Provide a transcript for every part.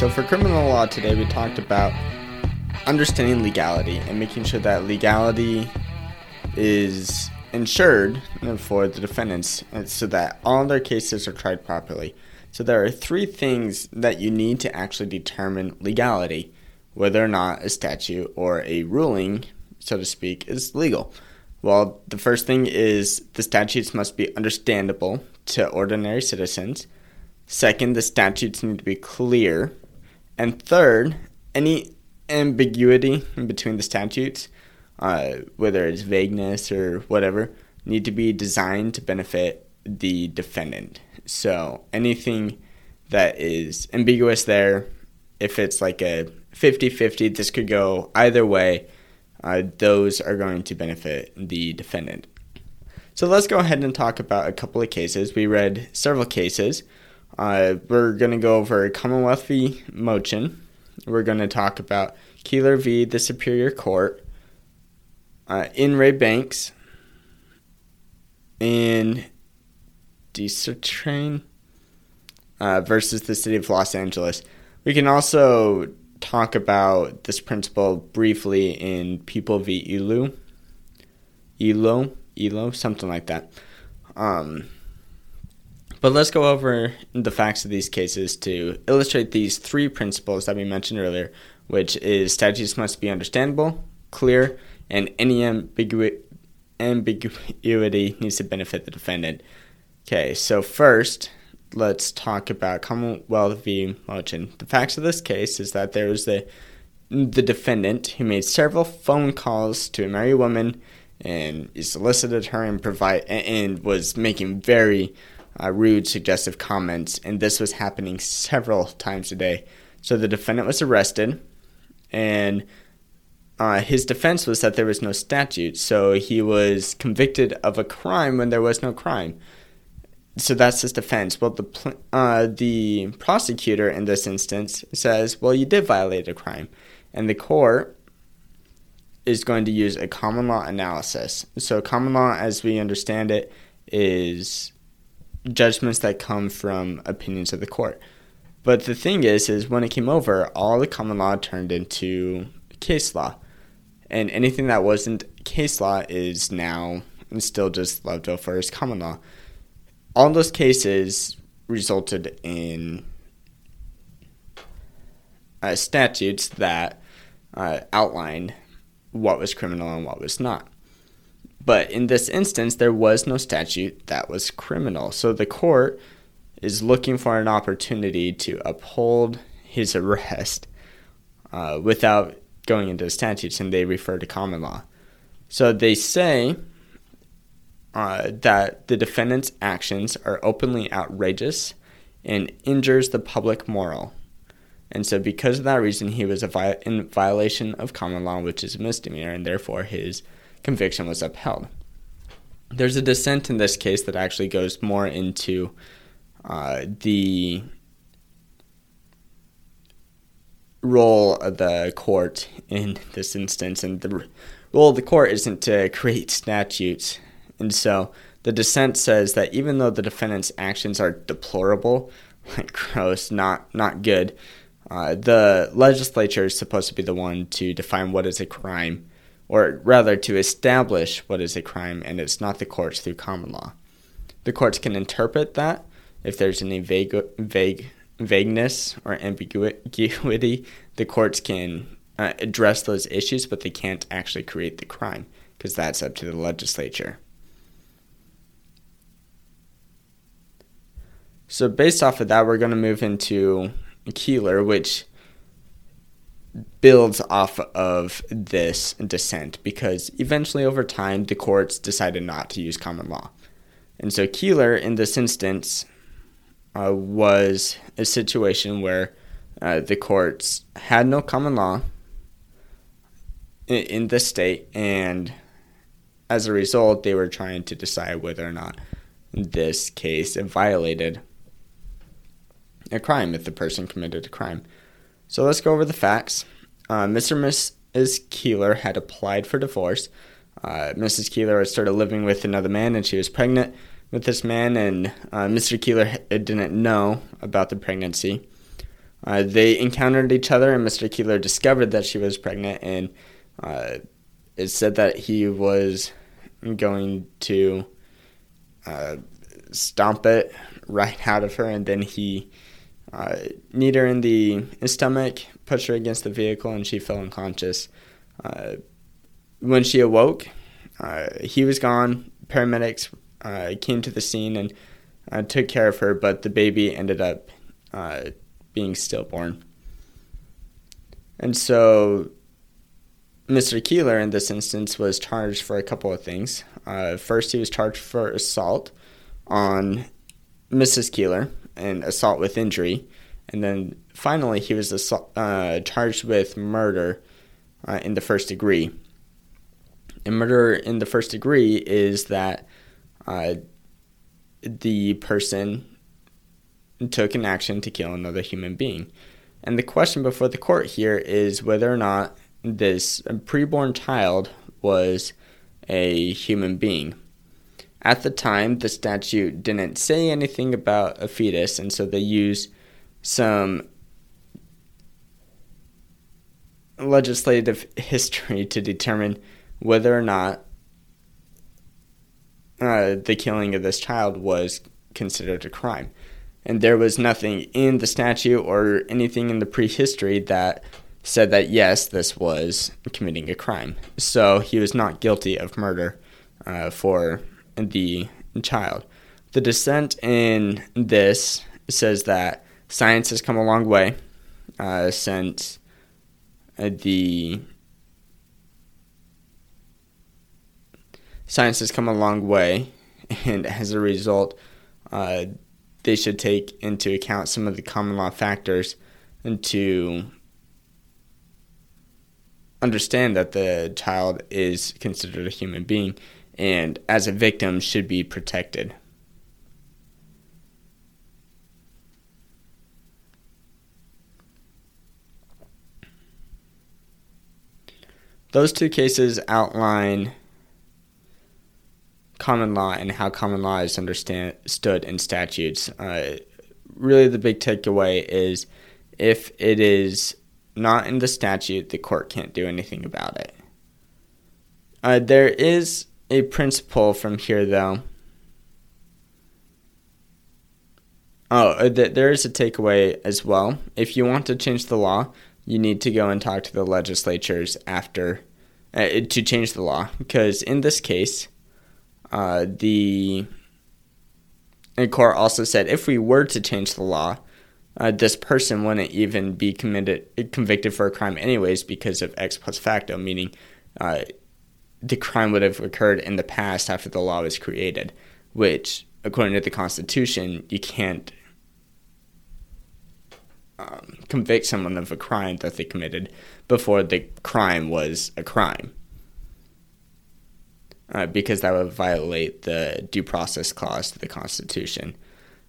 So, for criminal law today, we talked about understanding legality and making sure that legality is ensured for the defendants so that all their cases are tried properly. So, there are three things that you need to actually determine legality whether or not a statute or a ruling, so to speak, is legal. Well, the first thing is the statutes must be understandable to ordinary citizens. Second, the statutes need to be clear. And third, any ambiguity in between the statutes, uh, whether it's vagueness or whatever, need to be designed to benefit the defendant. So anything that is ambiguous there, if it's like a 50 50, this could go either way, uh, those are going to benefit the defendant. So let's go ahead and talk about a couple of cases. We read several cases. Uh, we're going to go over Commonwealth v. Mochan. We're going to talk about Keeler v. the Superior Court, uh, In re Banks, and Desertrain uh, versus the City of Los Angeles. We can also talk about this principle briefly in People v. Elu. Elo, Elo, something like that. Um, but let's go over the facts of these cases to illustrate these three principles that we mentioned earlier, which is statutes must be understandable, clear, and any ambiguity needs to benefit the defendant. Okay, so first, let's talk about Commonwealth v. Mochan. The facts of this case is that there was the the defendant who made several phone calls to a married woman and solicited her and provide and was making very uh, rude, suggestive comments, and this was happening several times a day. So the defendant was arrested, and uh, his defense was that there was no statute, so he was convicted of a crime when there was no crime. So that's his defense. Well, the uh, the prosecutor in this instance says, "Well, you did violate a crime," and the court is going to use a common law analysis. So, common law, as we understand it, is judgments that come from opinions of the court. But the thing is, is when it came over, all the common law turned into case law, and anything that wasn't case law is now and still just loved over as common law. All those cases resulted in uh, statutes that uh, outlined what was criminal and what was not. But in this instance, there was no statute that was criminal. So the court is looking for an opportunity to uphold his arrest uh, without going into the statutes, and they refer to common law. So they say uh, that the defendant's actions are openly outrageous and injures the public moral. And so, because of that reason, he was in violation of common law, which is a misdemeanor, and therefore his conviction was upheld. There's a dissent in this case that actually goes more into uh, the role of the court in this instance, and the role of the court isn't to create statutes. And so the dissent says that even though the defendant's actions are deplorable, like gross, not not good, uh, the legislature is supposed to be the one to define what is a crime, or rather to establish what is a crime, and it's not the courts through common law. The courts can interpret that if there's any vague, vague vagueness or ambiguity. The courts can uh, address those issues, but they can't actually create the crime because that's up to the legislature. So, based off of that, we're going to move into Keeler, which builds off of this dissent because eventually over time the courts decided not to use common law. And so Keeler, in this instance, uh, was a situation where uh, the courts had no common law in, in the state, and as a result, they were trying to decide whether or not this case violated a crime if the person committed a crime. So let's go over the facts. Uh, Mr. and Mrs. Keeler had applied for divorce. Uh, Mrs. Keeler had started living with another man and she was pregnant with this man, and uh, Mr. Keeler didn't know about the pregnancy. Uh, they encountered each other, and Mr. Keeler discovered that she was pregnant, and uh, it said that he was going to uh, stomp it right out of her, and then he uh, kneed her in the stomach, pushed her against the vehicle, and she fell unconscious. Uh, when she awoke, uh, he was gone. Paramedics uh, came to the scene and uh, took care of her, but the baby ended up uh, being stillborn. And so Mr. Keeler, in this instance, was charged for a couple of things. First, he was charged for assault on Mrs. Keeler and assault with injury. And then finally, he was assault, uh, charged with murder uh, in the first degree. And murder in the first degree is that uh, the person took an action to kill another human being. And the question before the court here is whether or not this preborn child was a human being. At the time, the statute didn't say anything about a fetus, and so they used some legislative history to determine whether or not uh, the killing of this child was considered a crime. And there was nothing in the statute or anything in the prehistory that said that yes, this was committing a crime. So he was not guilty of murder uh, for the child. The dissent in this says that science has come a long way uh, since uh, the science has come a long way, and as a result, uh, they should take into account some of the common law factors and to understand that the child is considered a human being and as a victim should be protected. Those two cases outline common law and how common law is understood in statutes. Uh, really, the big takeaway is if it is not in the statute, the court can't do anything about it. Uh, there is a principle from here, though. Oh, uh, th- there is a takeaway as well. If you want to change the law, you need to go and talk to the legislatures after uh, to change the law. Because in this case, uh, the court also said if we were to change the law, uh, this person wouldn't even be committed convicted for a crime anyways because of ex post facto, meaning uh, the crime would have occurred in the past after the law was created, which, according to the Constitution, you can't um, convict someone of a crime that they committed before the crime was a crime. Uh, because that would violate the due process clause to the Constitution.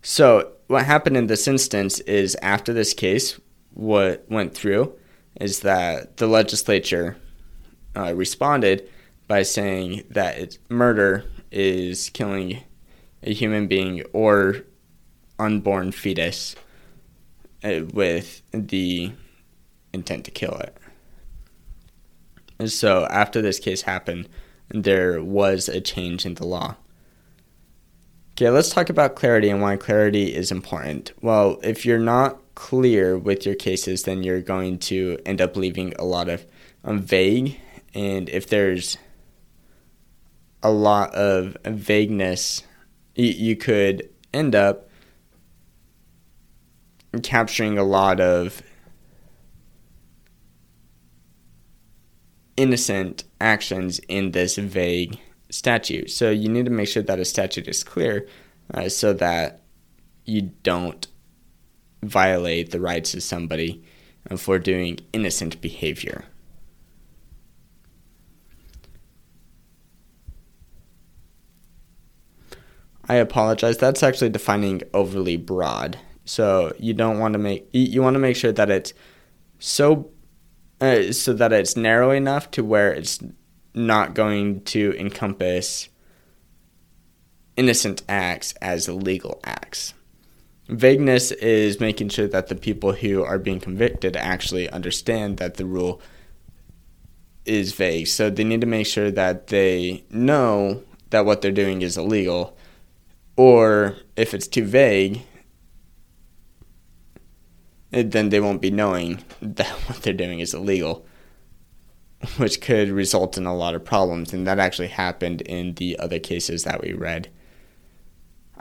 So, what happened in this instance is after this case, what went through is that the legislature uh, responded by saying that murder is killing a human being or unborn fetus uh, with the intent to kill it. And so after this case happened, there was a change in the law. Okay, let's talk about clarity and why clarity is important. Well, if you're not clear with your cases, then you're going to end up leaving a lot of um, vague. And if there's a lot of vagueness, you, you could end up capturing a lot of innocent actions in this vague statute. So you need to make sure that a statute is clear uh, so that you don't violate the rights of somebody uh, for doing innocent behavior. I apologize. That's actually defining overly broad. So you don't want to make you want to make sure that it's so uh, so that it's narrow enough to where it's not going to encompass innocent acts as legal acts. Vagueness is making sure that the people who are being convicted actually understand that the rule is vague. So they need to make sure that they know that what they're doing is illegal. Or if it's too vague, eh, then they won't be knowing that what they're doing is illegal, which could result in a lot of problems. And that actually happened in the other cases that we read.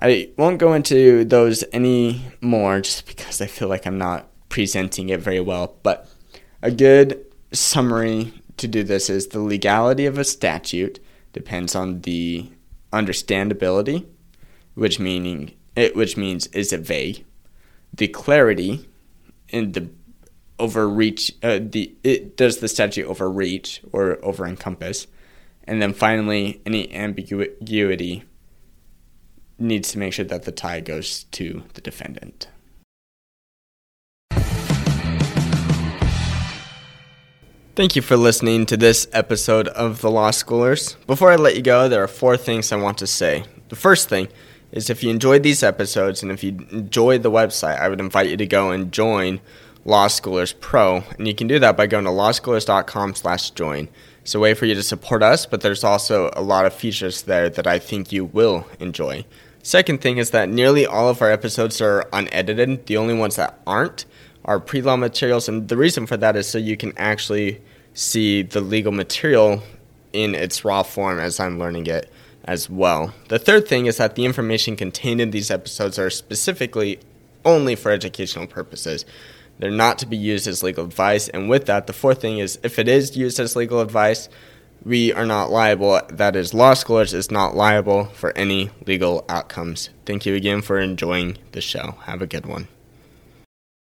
I won't go into those any more just because I feel like I'm not presenting it very well. But a good summary to do this is the legality of a statute depends on the understandability, which meaning it which means is it vague, the clarity and the overreach uh, the it does the statute overreach or over encompass and then finally any ambiguity needs to make sure that the tie goes to the defendant Thank you for listening to this episode of The Law Schoolers. Before I let you go, there are four things I want to say. The first thing is if you enjoyed these episodes and if you enjoyed the website, I would invite you to go and join Law Schoolers Pro, and you can do that by going to lawschoolers.com/join. It's a way for you to support us, but there's also a lot of features there that I think you will enjoy. Second thing is that nearly all of our episodes are unedited. The only ones that aren't are pre-law materials, and the reason for that is so you can actually see the legal material in its raw form as I'm learning it as well. The third thing is that the information contained in these episodes are specifically only for educational purposes. They're not to be used as legal advice. And with that, the fourth thing is if it is used as legal advice, we are not liable. That is, Law Schoolers is not liable for any legal outcomes. Thank you again for enjoying the show. Have a good one.